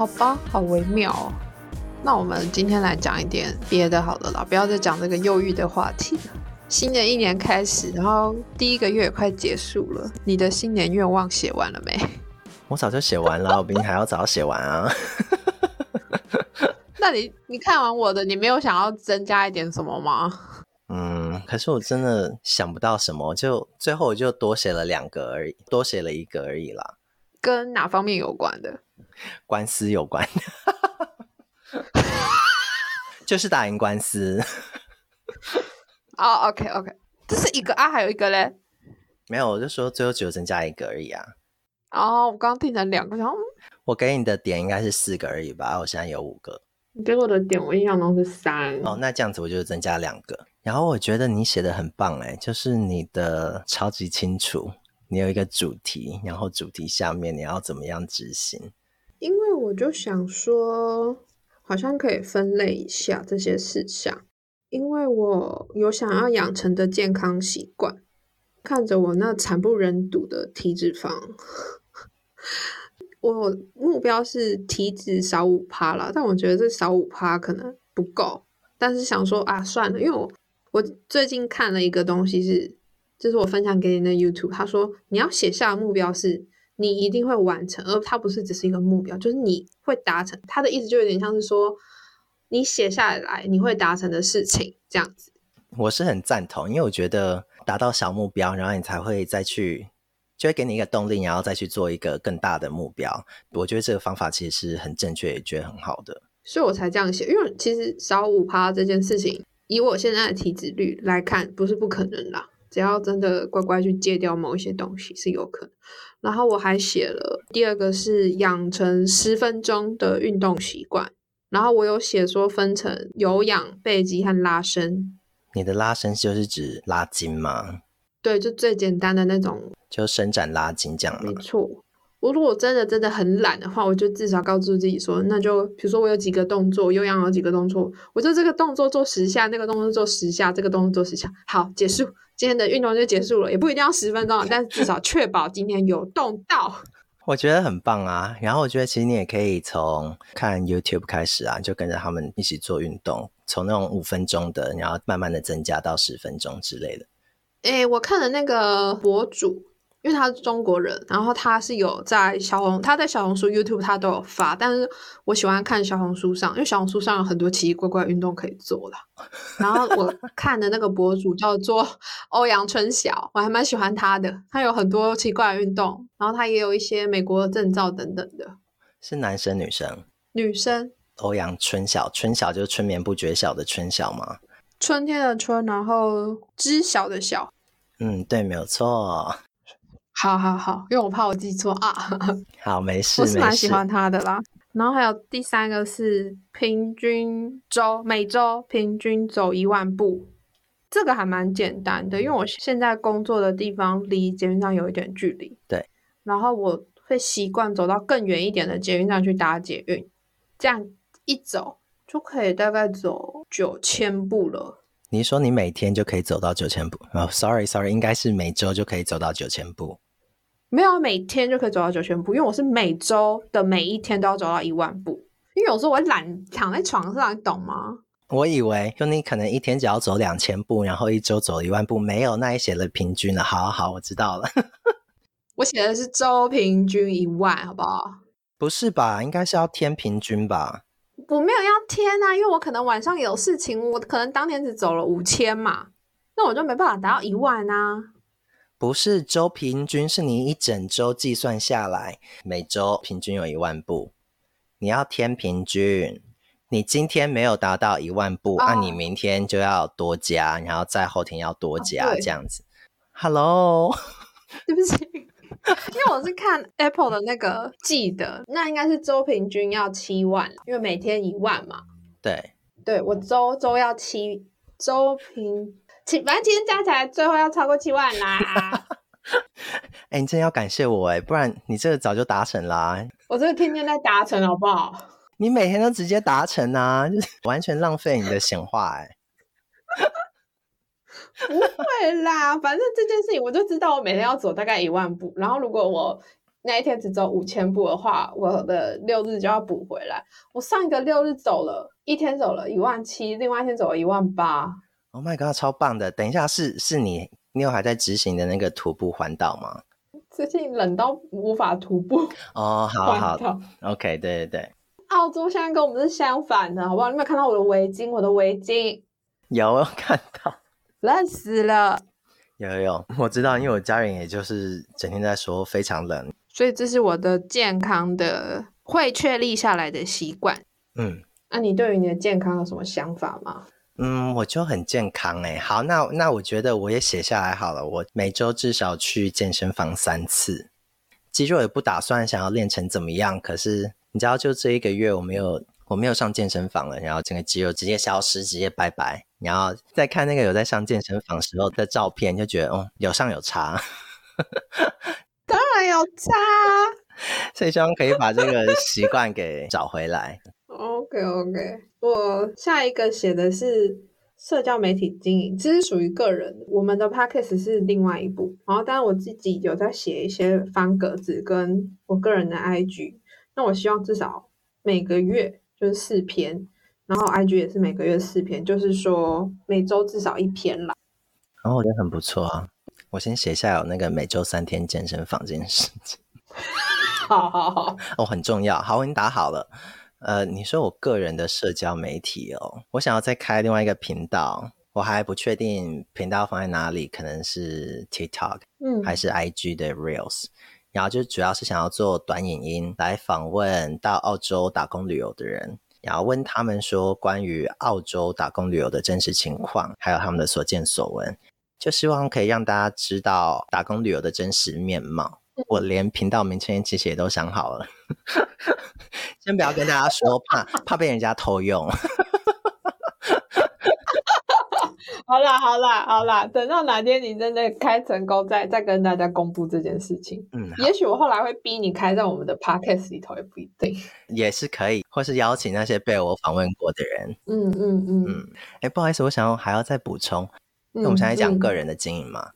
好吧，好微妙哦。那我们今天来讲一点别的好了啦，不要再讲这个忧郁的话题了。新的一年开始，然后第一个月也快结束了，你的新年愿望写完了没？我早就写完了，我比你还要早写完啊。那你你看完我的，你没有想要增加一点什么吗？嗯，可是我真的想不到什么，就最后我就多写了两个而已，多写了一个而已啦。跟哪方面有关的？官司有关，就是打赢官司。哦、oh，OK OK，这是一个啊，还有一个嘞？没有，我就说最后只有增加一个而已啊。哦，我刚刚听成两个，然后我给你的点应该是四个而已吧？我现在有五个。你给我的点，我印象中是三。哦，那这样子我就增加两个。然后我觉得你写的很棒，哎，就是你的超级清楚，你有一个主题，然后主题下面你要怎么样执行？因为我就想说，好像可以分类一下这些事项，因为我有想要养成的健康习惯，看着我那惨不忍睹的体脂肪。我目标是体脂少五趴啦，但我觉得这少五趴可能不够。但是想说啊，算了，因为我我最近看了一个东西是，就是我分享给你的 YouTube，他说你要写下的目标是你一定会完成，而它不是只是一个目标，就是你会达成。他的意思就有点像是说，你写下来你会达成的事情这样子。我是很赞同，因为我觉得达到小目标，然后你才会再去。就会给你一个动力，然后再去做一个更大的目标。我觉得这个方法其实是很正确，也觉得很好的，所以我才这样写。因为其实少五趴这件事情，以我现在的体脂率来看，不是不可能啦。只要真的乖乖去戒掉某一些东西，是有可能。然后我还写了第二个是养成十分钟的运动习惯。然后我有写说分成有氧、背肌和拉伸。你的拉伸就是指拉筋吗？对，就最简单的那种。就伸展拉筋这样。没错，我如果真的真的很懒的话，我就至少告诉自己说，那就比如说我有几个动作，有氧有几个动作，我就这个动作做十下，那个动作做十下，这个动作做十下，好，结束，今天的运动就结束了，也不一定要十分钟，但是至少确保今天有动到。我觉得很棒啊，然后我觉得其实你也可以从看 YouTube 开始啊，就跟着他们一起做运动，从那种五分钟的，然后慢慢的增加到十分钟之类的。诶，我看了那个博主。因为他是中国人，然后他是有在小红，他在小红书、YouTube 他都有发，但是我喜欢看小红书上，因为小红书上有很多奇奇怪怪的运动可以做的。然后我看的那个博主叫做 欧阳春晓，我还蛮喜欢他的，他有很多奇怪的运动，然后他也有一些美国的证照等等的。是男生女生？女生。欧阳春晓，春晓就是春眠不觉晓的春晓吗？春天的春，然后知晓的晓。嗯，对，没有错。好好好，因为我怕我记错啊。好，没事，我是蛮喜欢他的啦。然后还有第三个是平均周，每周平均走一万步，这个还蛮简单的，因为我现在工作的地方离捷运站有一点距离。对。然后我会习惯走到更远一点的捷运站去搭捷运，这样一走就可以大概走九千步了。你说你每天就可以走到九千步？哦，sorry，sorry，应该是每周就可以走到九千步。没有，每天就可以走到九千步，因为我是每周的每一天都要走到一万步。因为有时候我懒躺在床上，你懂吗？我以为就你可能一天只要走两千步，然后一周走一万步，没有，那也写了平均了。好好，我知道了。我写的是周平均一万，好不好？不是吧？应该是要天平均吧？我没有要天啊，因为我可能晚上有事情，我可能当天只走了五千嘛，那我就没办法达到一万啊。不是周平均，是你一整周计算下来，每周平均有一万步。你要天平均，你今天没有达到一万步，那、oh. 啊、你明天就要多加，然后再后天要多加，oh, 这样子。Hello，对不起，因为我是看 Apple 的那个记得，那应该是周平均要七万，因为每天一万嘛。对，对我周周要七周平。反正今天加起来最后要超过七万啦！哎、欸，你真的要感谢我哎，不然你这个早就达成啦。我这个天天在达成，好不好？你每天都直接达成啊，就是 完全浪费你的闲话哎。不会啦，反正这件事情我就知道，我每天要走大概一万步。然后如果我那一天只走五千步的话，我的六日就要补回来。我上一个六日走了一天走了一万七，另外一天走了一万八。Oh my god，超棒的！等一下，是是你，你有还在执行的那个徒步环岛吗？最近冷到无法徒步哦，好好，OK，对对对。澳洲现在跟我们是相反的，好不好？你有没有看到我的围巾？我的围巾有看到，冷死了。有有有，我知道，因为我家人也就是整天在说非常冷，所以这是我的健康的会确立下来的习惯。嗯，那、啊、你对于你的健康有什么想法吗？嗯，我就很健康哎。好，那那我觉得我也写下来好了，我每周至少去健身房三次，肌肉也不打算想要练成怎么样，可是你知道，就这一个月我没有我没有上健身房了，然后整个肌肉直接消失，直接拜拜。然后再看那个有在上健身房时候的照片，就觉得哦，有上有差，当然有差，所以希望可以把这个习惯给找回来。OK OK，我下一个写的是社交媒体经营，这是属于个人，我们的 Podcast 是另外一部，然后当然我自己有在写一些方格子跟我个人的 IG，那我希望至少每个月就是四篇。然后 IG 也是每个月四篇，就是说每周至少一篇啦。然后我觉得很不错啊。我先写下有那个每周三天健身房这件事情。好好好，哦，很重要。好，我已经打好了。呃，你说我个人的社交媒体哦，我想要再开另外一个频道，我还不确定频道放在哪里，可能是 TikTok，嗯，还是 IG 的 Reels。然后就主要是想要做短影音来访问到澳洲打工旅游的人。然后问他们说关于澳洲打工旅游的真实情况，还有他们的所见所闻，就希望可以让大家知道打工旅游的真实面貌。我连频道名称其实也都想好了，先不要跟大家说，怕怕被人家偷用。好啦好啦好啦，等到哪天你真的开成功再，再再跟大家公布这件事情。嗯，也许我后来会逼你开在我们的 podcast 里头，也不一定。也是可以，或是邀请那些被我访问过的人。嗯嗯嗯嗯。哎、欸，不好意思，我想要还要再补充，那我们现在讲个人的经营嘛，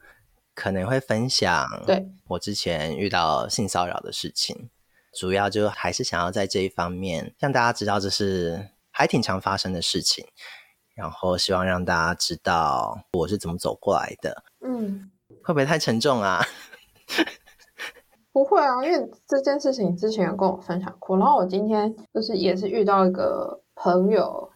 可能会分享对我之前遇到性骚扰的事情，主要就还是想要在这一方面让大家知道，这是还挺常发生的事情。然后希望让大家知道我是怎么走过来的。嗯，会不会太沉重啊？不会啊，因为这件事情之前有跟我分享过。然后我今天就是也是遇到一个朋友，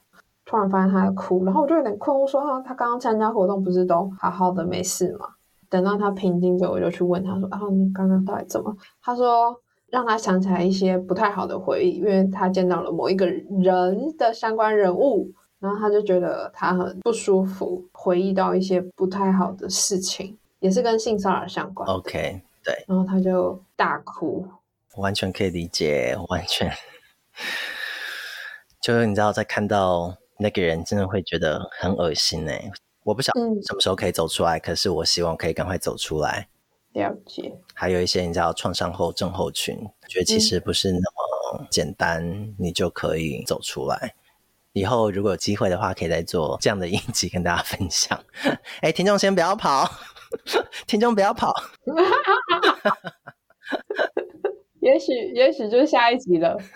突然发现他在哭，然后我就有点困惑，说他他刚刚参加活动不是都好好的没事吗？等到他平静之后，我就去问他说：“啊，你刚刚到底怎么？”他说让他想起来一些不太好的回忆，因为他见到了某一个人的相关人物。然后他就觉得他很不舒服，回忆到一些不太好的事情，也是跟性骚扰相关。OK，对。然后他就大哭，完全可以理解，完全。就是你知道，在看到那个人，真的会觉得很恶心哎。我不晓得什么时候可以走出来，嗯、可是我希望可以赶快走出来。了解。还有一些你知道创伤后症候群，觉得其实不是那么简单，嗯、你就可以走出来。以后如果有机会的话，可以再做这样的一集跟大家分享。哎，听众先不要跑，听众不要跑。也许，也许就是下一集了。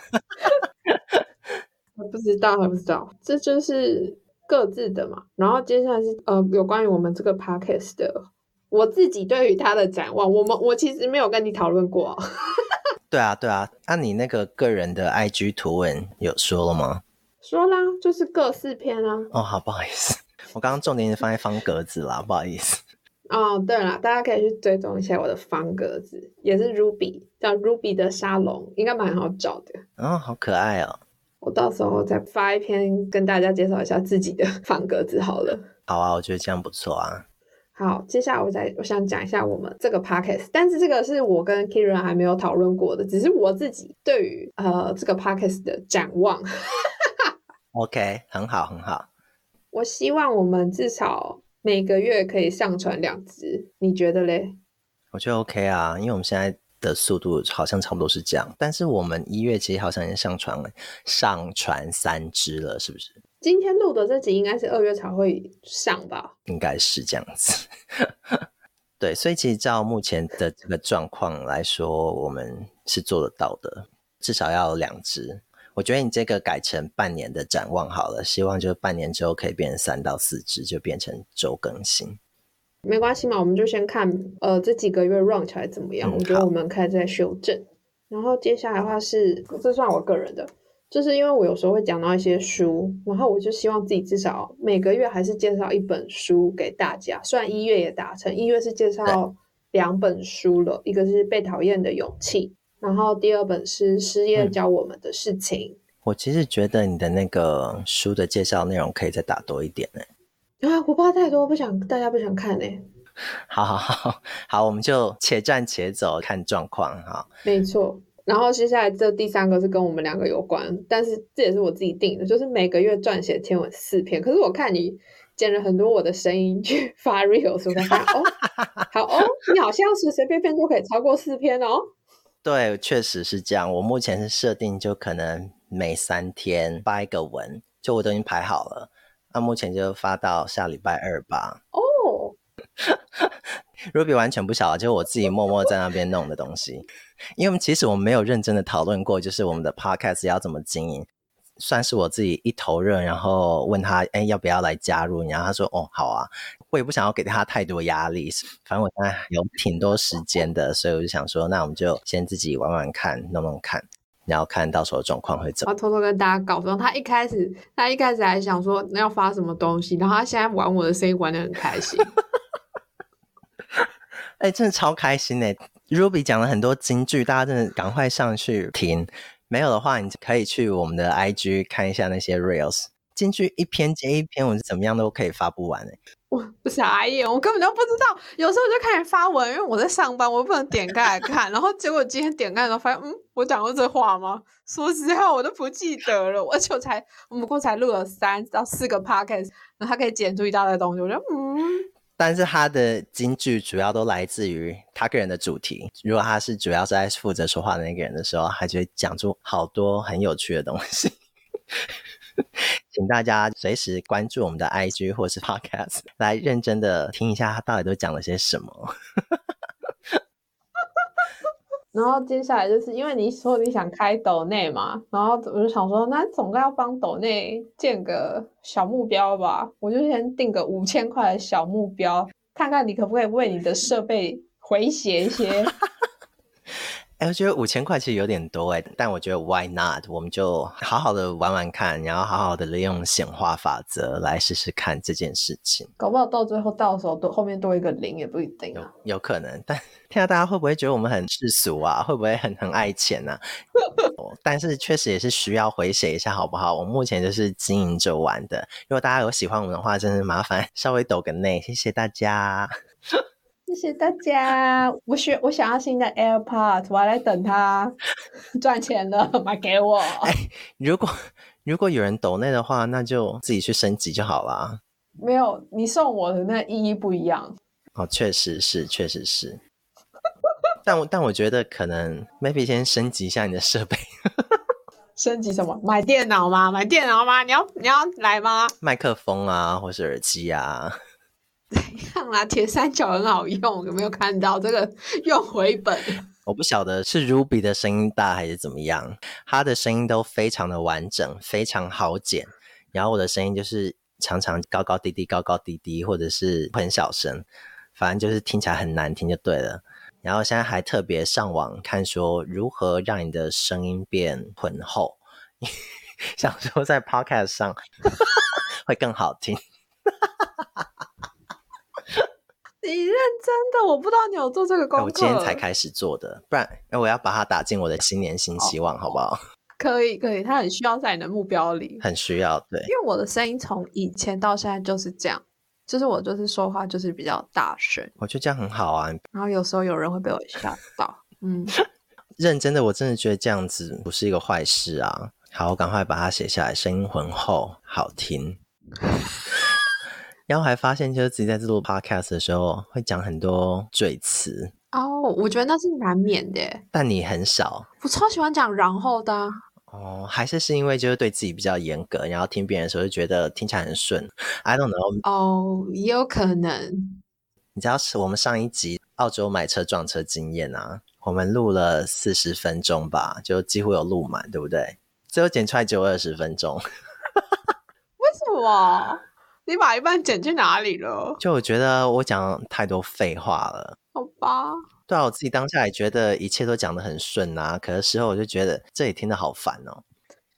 我不知道，还不知道，这就是各自的嘛。然后接下来是呃，有关于我们这个 podcast 的，我自己对于他的展望。我们我其实没有跟你讨论过。对啊，对啊。那、啊、你那个个人的 IG 图文有说了吗？说啦，就是各四篇啊。哦，好，不好意思，我刚刚重点是放在方格子啦，不好意思。哦，对了，大家可以去追踪一下我的方格子，也是 Ruby，叫 Ruby 的沙龙，应该蛮好找的。哦，好可爱哦。我到时候再发一篇跟大家介绍一下自己的 方格子好了。好啊，我觉得这样不错啊。好，接下来我再我想讲一下我们这个 podcast，但是这个是我跟 Keiran 还没有讨论过的，只是我自己对于呃这个 podcast 的展望。OK，很好，很好。我希望我们至少每个月可以上传两支，你觉得嘞？我觉得 OK 啊，因为我们现在的速度好像差不多是这样。但是我们一月其实好像已经上传了，上传三支了，是不是？今天录的这集应该是二月才会上吧？应该是这样子。对，所以其实照目前的这个状况来说，我们是做得到的，至少要有两支。我觉得你这个改成半年的展望好了，希望就是半年之后可以变成三到四支，就变成周更新。没关系嘛，我们就先看呃这几个月 run 起来怎么样。嗯、我觉得我们可以再修正。然后接下来的话是，这算我个人的。就是因为我有时候会讲到一些书，然后我就希望自己至少每个月还是介绍一本书给大家。虽然一月也达成，一月是介绍两本书了，一个是《被讨厌的勇气》，然后第二本是《失业教我们的事情》。嗯。我其实觉得你的那个书的介绍内容可以再打多一点呢。啊，我怕太多，不想大家不想看 呢。好好好好，我们就且战且走，看状况哈。没错。然后接下来这第三个是跟我们两个有关，但是这也是我自己定的，就是每个月撰写天文四篇。可是我看你剪了很多我的声音去 发 reels，我才发现哦，好哦，你好像是随随便便都可以超过四篇哦。对，确实是这样。我目前是设定就可能每三天发一个文，就我都已经排好了。那目前就发到下礼拜二吧。哦，Ruby 完全不晓得，就是我自己默默在那边弄的东西。因为其实我们没有认真的讨论过，就是我们的 podcast 要怎么经营，算是我自己一头热，然后问他，哎，要不要来加入？然后他说，哦，好啊。我也不想要给他太多压力，反正我现在有挺多时间的，所以我就想说，那我们就先自己玩玩看，弄弄看，然后看到时候状况会怎么。我偷偷跟大家告状他，一开始他一开始还想说那要发什么东西，然后他现在玩我的声音玩的很开心。哎，真的超开心哎！Ruby 讲了很多金句，大家真的赶快上去听。没有的话，你可以去我们的 IG 看一下那些 Reels。金句一篇接一篇，我是怎么样都可以发不完诶。我傻眼，我根本就不知道。有时候就开始发文，因为我在上班，我不能点开来看。然后结果今天点开的时候，发现嗯，我讲过这话吗？说实话，我都不记得了。而且我才我们共才录了三到四个 Podcast，然后他可以剪出一大堆东西。我觉得嗯。但是他的金句主要都来自于他个人的主题。如果他是主要是在负责说话的那个人的时候，他就会讲出好多很有趣的东西。请大家随时关注我们的 IG 或是 Podcast，来认真的听一下他到底都讲了些什么。然后接下来就是因为你说你想开抖内嘛，然后我就想说，那总该要帮抖内建个小目标吧，我就先定个五千块的小目标，看看你可不可以为你的设备回血一些。哎，我觉得五千块其实有点多哎，但我觉得 why not？我们就好好的玩玩看，然后好好的利用显化法则来试试看这件事情。搞不好到最后到时候多后面多一个零也不一定啊。有，有可能，但 听到大家会不会觉得我们很世俗啊？会不会很很爱钱呢、啊？但是确实也是需要回血一下，好不好？我目前就是经营着玩的。如果大家有喜欢我们的话，真是麻烦 稍微抖个内，谢谢大家。谢谢大家，我需我想要新的 AirPods，我还在等它 赚钱了，买给我。哎，如果如果有人抖内的话，那就自己去升级就好了。没有，你送我的那意义不一样。哦，确实是，确实是。但我但我觉得可能 maybe 先升级一下你的设备。升级什么？买电脑吗？买电脑吗？你要你要来吗？麦克风啊，或是耳机啊。怎样啦？铁三角很好用，有没有看到这个用回本？我不晓得是 Ruby 的声音大还是怎么样，他的声音都非常的完整，非常好剪。然后我的声音就是常常高高低低、高高低低，或者是很小声，反正就是听起来很难听就对了。然后现在还特别上网看说如何让你的声音变浑厚，想说在 Podcast 上会更好听。你认真的？我不知道你有做这个功课。我今天才开始做的，不然我要把它打进我的新年新希望，好不好？可以，可以，它很需要在你的目标里，很需要。对，因为我的声音从以前到现在就是这样，就是我就是说话就是比较大声。我觉得这样很好啊。然后有时候有人会被我吓到，嗯，认真的，我真的觉得这样子不是一个坏事啊。好，我赶快把它写下来，声音浑厚，好听。然后还发现，就是自己在这录 podcast 的时候，会讲很多赘词哦。我觉得那是难免的，但你很少。我超喜欢讲然后的哦，还是是因为就是对自己比较严格，然后听别人的时候就觉得听起来很顺。I don't know。哦，也有可能。你知道是我们上一集澳洲买车撞车经验啊，我们录了四十分钟吧，就几乎有录满，对不对？最后剪出来只有二十分钟。为什么？你把一半剪去哪里了？就我觉得我讲太多废话了。好吧。对啊，我自己当下也觉得一切都讲得很顺啊，可是事后我就觉得这里听得好烦哦。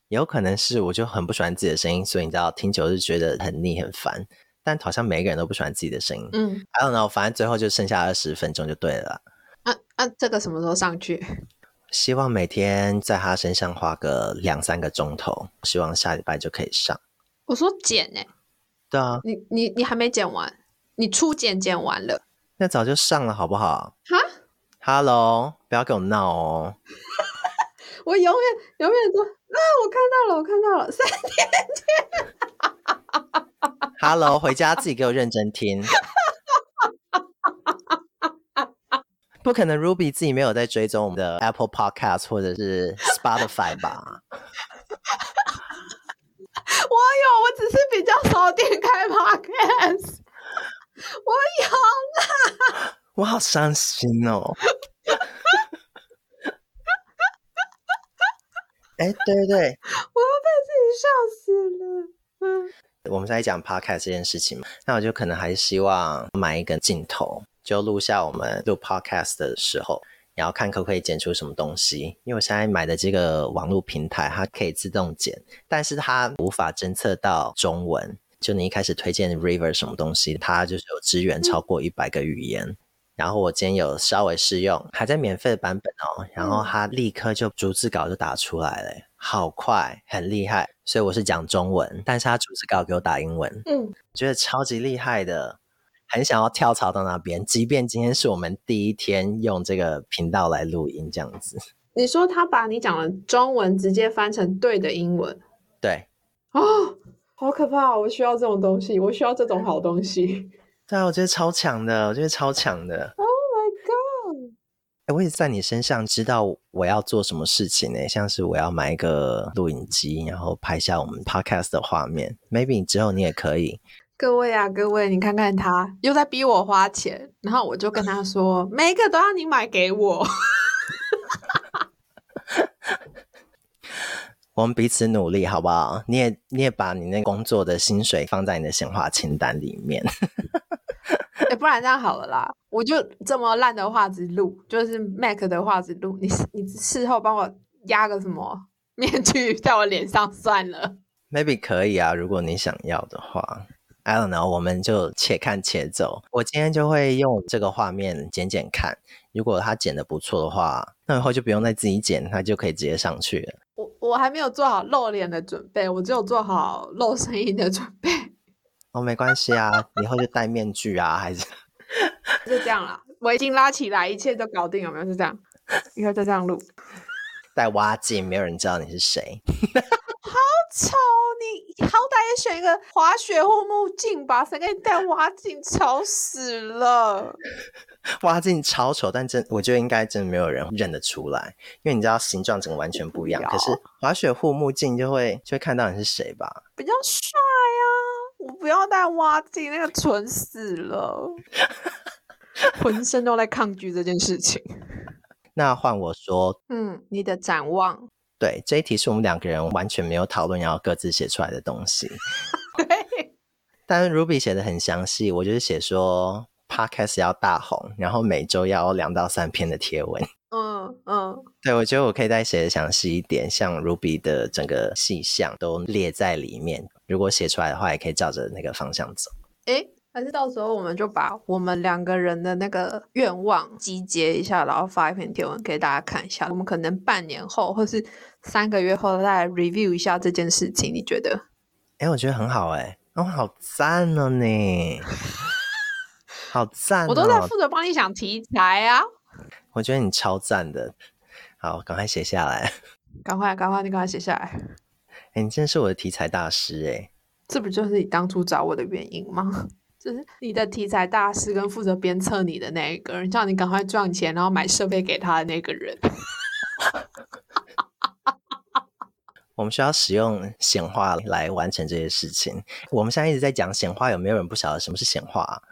有可能是我就很不喜欢自己的声音，所以你知道听久就觉得很腻很烦。但好像每一个人都不喜欢自己的声音。嗯，I don't know，反正最后就剩下二十分钟就对了。啊啊，这个什么时候上去？希望每天在他身上花个两三个钟头，希望下礼拜就可以上。我说剪哎、欸？对啊，你你你还没剪完，你初剪剪完了，那早就上了好不好？哈，Hello，不要跟我闹哦。我永远永远都啊，我看到了，我看到了，三天前。Hello，回家自己给我认真听。不可能，Ruby 自己没有在追踪我们的 Apple Podcast 或者是 Spotify 吧？我有，我只是比较少点开 Podcast。我有啦，我好伤心哦。哎，对对对，我要被自己笑死了。嗯，我们在讲 podcast 这件事情嘛，那我就可能还是希望买一个镜头，就录下我们录 podcast 的时候，然后看可不可以剪出什么东西。因为我现在买的这个网络平台，它可以自动剪，但是它无法侦测到中文。就你一开始推荐 River 什么东西，它就是有支援超过一百个语言。嗯然后我今天有稍微试用，还在免费的版本哦。然后它立刻就逐字稿就打出来了，好快，很厉害。所以我是讲中文，但是它逐字稿给我打英文，嗯，觉得超级厉害的，很想要跳槽到那边。即便今天是我们第一天用这个频道来录音，这样子。你说他把你讲的中文直接翻成对的英文？对。哦，好可怕！我需要这种东西，我需要这种好东西。对啊，我觉得超强的，我觉得超强的。Oh my god！哎，我也在你身上知道我要做什么事情呢？像是我要买一个录影机，然后拍下我们 podcast 的画面。Maybe 之后你也可以。各位啊，各位，你看看他又在逼我花钱，然后我就跟他说，每一个都要你买给我。我们彼此努力，好不好？你也你也把你那工作的薪水放在你的闲话清单里面。欸、不然这样好了啦，我就这么烂的画质录，就是 Mac 的画质录，你你事后帮我压个什么面具在我脸上算了。Maybe 可以啊，如果你想要的话。I don't know，我们就且看且走。我今天就会用这个画面剪剪看，如果它剪的不错的话，那以后就不用再自己剪，它就可以直接上去了。我我还没有做好露脸的准备，我只有做好露声音的准备。哦，没关系啊，以后就戴面具啊，还是 就这样啦，围巾拉起来，一切都搞定，有没有？是这样，以后就这样录。戴挖镜，没有人知道你是谁。好丑！你好歹也选一个滑雪护目镜吧，谁给你戴蛙镜？丑死了！蛙镜超丑，但真我觉得应该真的没有人认得出来，因为你知道形状整个完全不一样。可是滑雪护目镜就会就会看到你是谁吧？比较帅啊！我不要戴蛙镜，那个蠢死了，浑身都在抗拒这件事情。那换我说，嗯，你的展望，对，这一题是我们两个人完全没有讨论，然后各自写出来的东西。对，但是 Ruby 写的很详细，我就是写说 Podcast 要大红，然后每周要两到三篇的贴文。嗯嗯，对，我觉得我可以再写的详细一点，像 Ruby 的整个细项都列在里面。如果写出来的话，也可以照着那个方向走。诶，还是到时候我们就把我们两个人的那个愿望集结一下，然后发一篇贴文给大家看一下。我们可能半年后，或是三个月后再来 review 一下这件事情。你觉得？哎，我觉得很好哎，哦，好赞哦你，好赞哦！我都在负责帮你想题材啊。我觉得你超赞的，好，赶快写下来，赶快，赶快，你赶快写下来。哎，你真是我的题材大师哎，这不就是你当初找我的原因吗？就是你的题材大师跟负责鞭策你的那一个人，叫你赶快赚钱，然后买设备给他的那个人。我们需要使用显化来完成这些事情。我们现在一直在讲显化，有没有人不晓得什么是显化？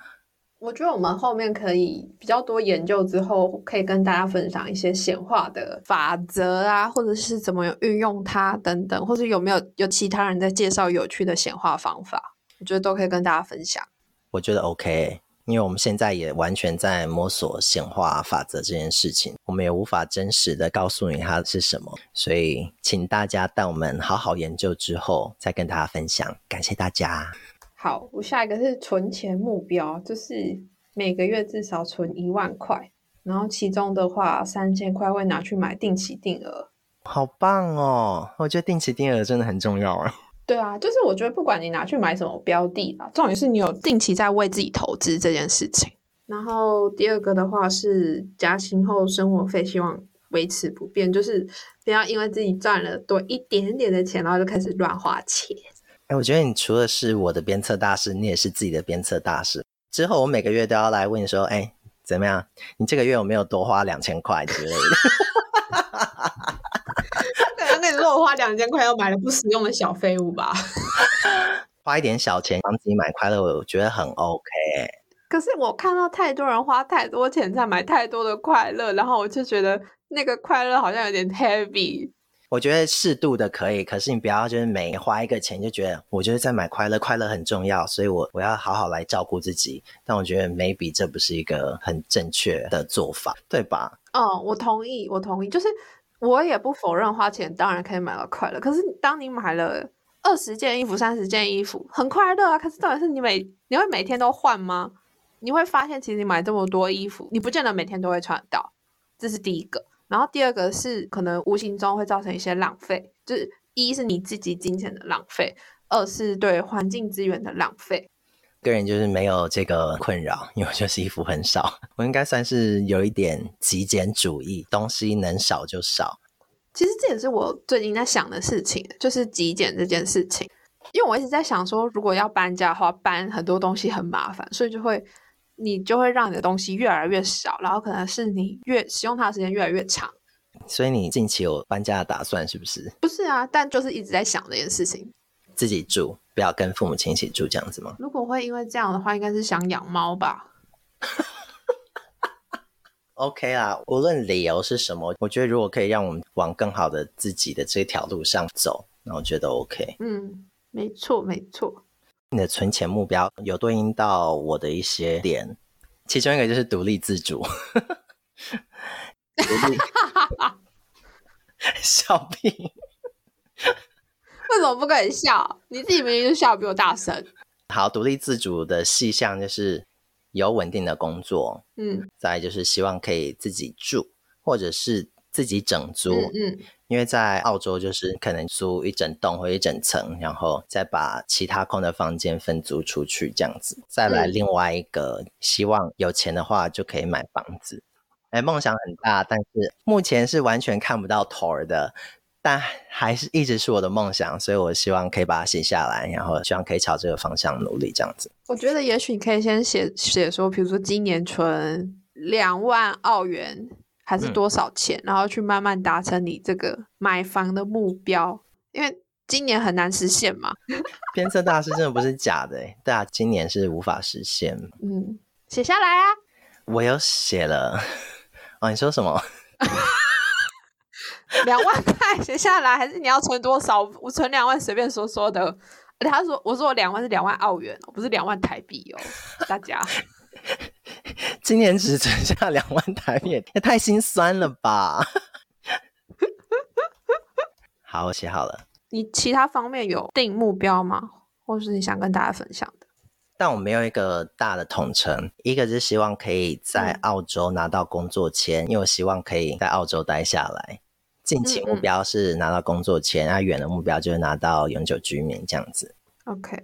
我觉得我们后面可以比较多研究之后，可以跟大家分享一些显化的法则啊，或者是怎么运用它等等，或者有没有有其他人在介绍有趣的显化方法，我觉得都可以跟大家分享。我觉得 OK，因为我们现在也完全在摸索显化法则这件事情，我们也无法真实的告诉你它是什么，所以请大家带我们好好研究之后再跟大家分享。感谢大家。好，我下一个是存钱目标，就是每个月至少存一万块，然后其中的话三千块会拿去买定期定额。好棒哦！我觉得定期定额真的很重要啊。对啊，就是我觉得不管你拿去买什么标的啊，重点是你有定期在为自己投资这件事情。然后第二个的话是加薪后生活费希望维持不变，就是不要因为自己赚了多一点点的钱，然后就开始乱花钱。哎我觉得你除了是我的鞭策大师，你也是自己的鞭策大师。之后我每个月都要来问你说：“哎，怎么样？你这个月有没有多花两千块之类的？” 可能那你说我花两千块要买了不实用的小废物吧？花一点小钱帮自己买快乐，我觉得很 OK。可是我看到太多人花太多钱在买太多的快乐，然后我就觉得那个快乐好像有点 heavy。我觉得适度的可以，可是你不要就是每花一个钱就觉得，我觉得在买快乐，快乐很重要，所以我我要好好来照顾自己。但我觉得 maybe 这不是一个很正确的做法，对吧？哦，我同意，我同意。就是我也不否认花钱当然可以买到快乐，可是当你买了二十件衣服、三十件衣服，很快乐啊。可是重点是你每你会每天都换吗？你会发现其实你买这么多衣服，你不见得每天都会穿到，这是第一个。然后第二个是可能无形中会造成一些浪费，就是一是你自己金钱的浪费，二是对环境资源的浪费。个人就是没有这个困扰，因为我就是衣服很少，我应该算是有一点极简主义，东西能少就少。其实这也是我最近在想的事情，就是极简这件事情，因为我一直在想说，如果要搬家的话，搬很多东西很麻烦，所以就会。你就会让你的东西越来越少，然后可能是你越使用它的时间越来越长。所以你近期有搬家的打算是不是？不是啊，但就是一直在想这件事情。自己住，不要跟父母亲一起住这样子吗？如果会因为这样的话，应该是想养猫吧。OK 啦，无论理由是什么，我觉得如果可以让我们往更好的自己的这条路上走，那我觉得 OK。嗯，没错，没错。你的存钱目标有对应到我的一些点，其中一个就是独立自主。独立，笑屁！为什么不可以笑？你自己明明就笑比我大声。好，独立自主的细项就是有稳定的工作，嗯，再来就是希望可以自己住，或者是自己整租，嗯。嗯因为在澳洲，就是可能租一整栋或一整层，然后再把其他空的房间分租出去，这样子。再来另外一个，希望有钱的话就可以买房子。哎，梦想很大，但是目前是完全看不到头儿的，但还是一直是我的梦想，所以我希望可以把它写下来，然后希望可以朝这个方向努力，这样子。我觉得也许你可以先写写说，比如说今年存两万澳元。还是多少钱，嗯，然后去慢慢达成你这个买房的目标，因为今年很难实现嘛。鞭策大师真的不是假的，哎，对啊，今年是无法实现。嗯，写下来啊。我有写了。哦，你说什么？两万块写下来，还是你要存多少？我存两万，随便说说的。他说，我说我两万是两万澳元哦，不是两万台币哦，大家。今年只存下两万台币，也太心酸了吧！好，我写好了。你其他方面有定目标吗？或是你想跟大家分享的？但我没有一个大的统称，一个是希望可以在澳洲拿到工作签，嗯、因为我希望可以在澳洲待下来。近期目标是拿到工作签，那、嗯嗯、远的目标就是拿到永久居民这样子。OK，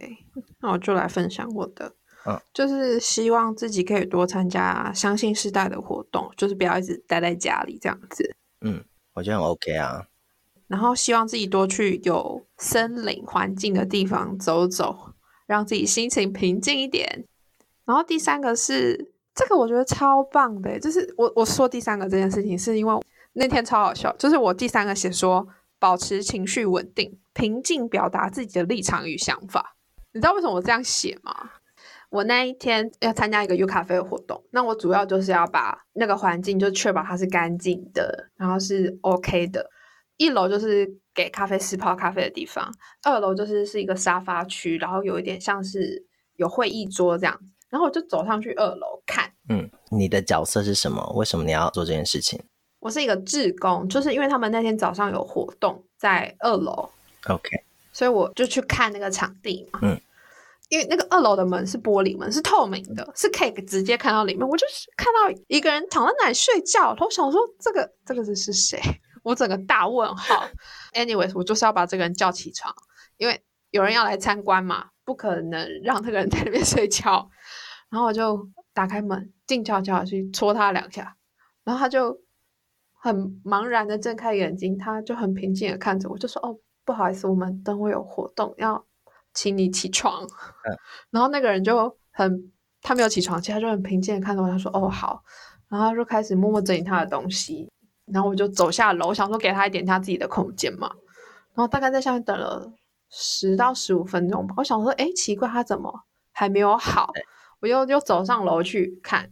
那我就来分享我的。嗯，就是希望自己可以多参加相信世代的活动，就是不要一直待在家里这样子。嗯，我觉得很 OK 啊。然后希望自己多去有森林环境的地方走走，让自己心情平静一点。然后第三个是这个，我觉得超棒的，就是我我说第三个这件事情，是因为那天超好笑，就是我第三个写说保持情绪稳定，平静表达自己的立场与想法。你知道为什么我这样写吗？我那一天要参加一个 U 咖啡的活动，那我主要就是要把那个环境就确保它是干净的，然后是 OK 的。一楼就是给咖啡师泡咖啡的地方，二楼就是是一个沙发区，然后有一点像是有会议桌这样。然后我就走上去二楼看。嗯，你的角色是什么？为什么你要做这件事情？我是一个志工，就是因为他们那天早上有活动在二楼，OK，所以我就去看那个场地嘛。嗯。因为那个二楼的门是玻璃门，是透明的，是可以直接看到里面。我就是看到一个人躺在那里睡觉，我想说这个这个是是谁？我整个大问号。Anyways，我就是要把这个人叫起床，因为有人要来参观嘛，不可能让那个人在那边睡觉。然后我就打开门，静悄悄去戳他两下，然后他就很茫然的睁开眼睛，他就很平静的看着我，就说：“哦，不好意思，我们等会有活动要。”请你起床，嗯，然后那个人就很，他没有起床，其实他就很平静的看着我，他说：“哦，好。”然后他就开始默默整理他的东西，然后我就走下楼，想说给他一点他自己的空间嘛。然后大概在下面等了十到十五分钟吧，我想说：“哎，奇怪，他怎么还没有好？”我又又走上楼去看。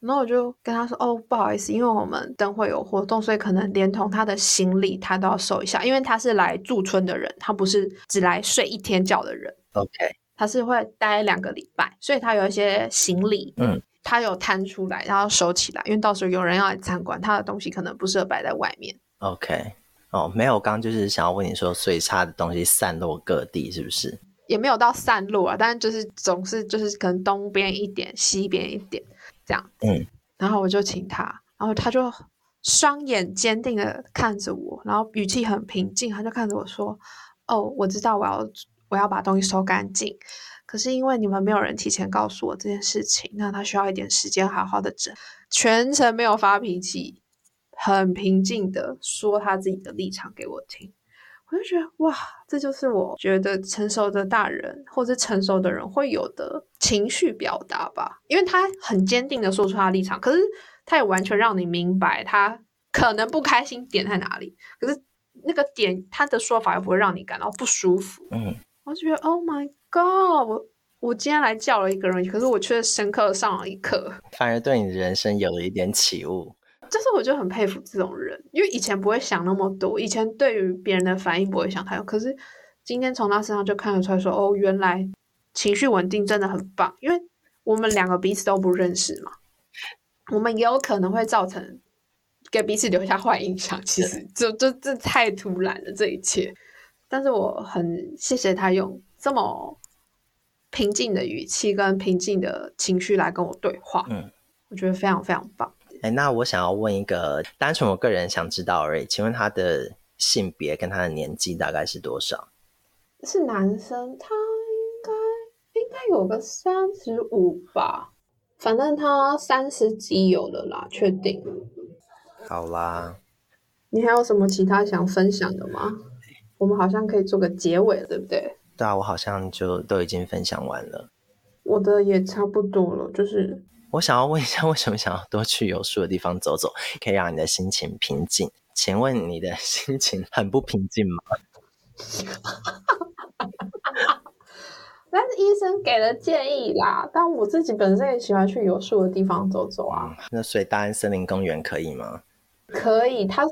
然后我就跟他说：“哦，不好意思，因为我们等会有活动，所以可能连同他的行李他都要收一下，因为他是来驻村的人，他不是只来睡一天觉的人。OK，他是会待两个礼拜，所以他有一些行李，嗯，他有摊出来，然后收起来，因为到时候有人要来参观，他的东西可能不适合摆在外面。OK，哦，没有，我刚刚就是想要问你说，所以他的东西散落各地是不是？也没有到散落啊，但是就是总是就是可能东边一点，西边一点。”这样，嗯，然后我就请他，然后他就双眼坚定的看着我，然后语气很平静，他就看着我说：“哦，我知道我要我要把东西收干净，可是因为你们没有人提前告诉我这件事情，那他需要一点时间好好的整。”全程没有发脾气，很平静的说他自己的立场给我听。我就觉得哇，这就是我觉得成熟的大人或者成熟的人会有的情绪表达吧，因为他很坚定的说出他的立场，可是他也完全让你明白他可能不开心点在哪里，可是那个点他的说法又不会让你感到不舒服。嗯，我就觉得 Oh my God，我我今天来叫了一个人，可是我却深刻上了一课，反而对你的人生有了一点启悟。就是我就很佩服这种人，因为以前不会想那么多，以前对于别人的反应不会想太多。可是今天从他身上就看得出来说，哦，原来情绪稳定真的很棒。因为我们两个彼此都不认识嘛，我们也有可能会造成给彼此留下坏印象。其实就就这太突然了，这一切。但是我很谢谢他用这么平静的语气跟平静的情绪来跟我对话。嗯，我觉得非常非常棒。哎，那我想要问一个单纯我个人想知道而已，请问他的性别跟他的年纪大概是多少？是男生，他应该应该有个三十五吧，反正他三十几有了啦，确定。好啦，你还有什么其他想分享的吗？我们好像可以做个结尾，对不对？对啊，我好像就都已经分享完了。我的也差不多了，就是。我想要问一下，为什么想要多去有树的地方走走，可以让你的心情平静？请问你的 心情很不平静吗？但是医生给的建议啦，但我自己本身也喜欢去有树的地方走走啊。嗯、那所以大安森林公园可以吗？可以，它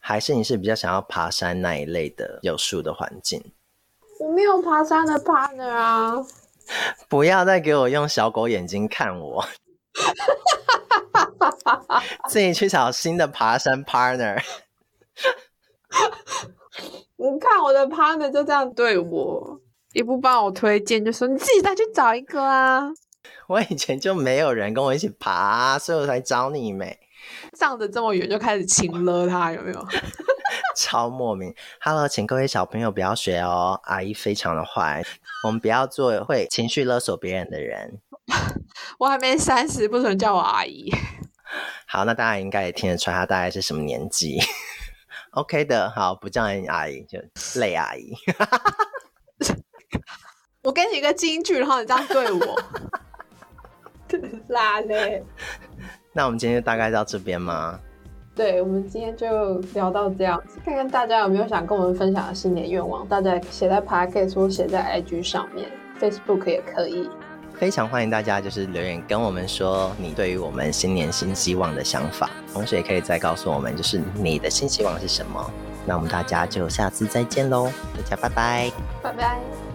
还是你是比较想要爬山那一类的有树的环境？我没有爬山的 partner 啊！不要再给我用小狗眼睛看我。自己去找新的爬山 partner。你看我的 partner 就这样对我，也不帮我推荐，就说你自己再去找一个啊。我以前就没有人跟我一起爬，所以我才找你没。仗着这么远就开始亲了他，有没有？超莫名。Hello，请各位小朋友不要学哦，阿姨非常的坏。我们不要做会情绪勒索别人的人。我还没三十，不准叫我阿姨。好，那大家应该也听得出来，她大概是什么年纪？OK 的，好，不叫你阿姨，就累阿姨。我给你一个金句，然后你这样对我，拉嘞。那我们今天就大概到这边吗？对，我们今天就聊到这样子，看看大家有没有想跟我们分享的新年愿望，大家写在 Podcast 或写在 IG 上面，Facebook 也可以。非常欢迎大家就是留言跟我们说你对于我们新年新希望的想法，同时也可以再告诉我们就是你的新希望是什么。那我们大家就下次再见喽，大家拜拜，拜拜。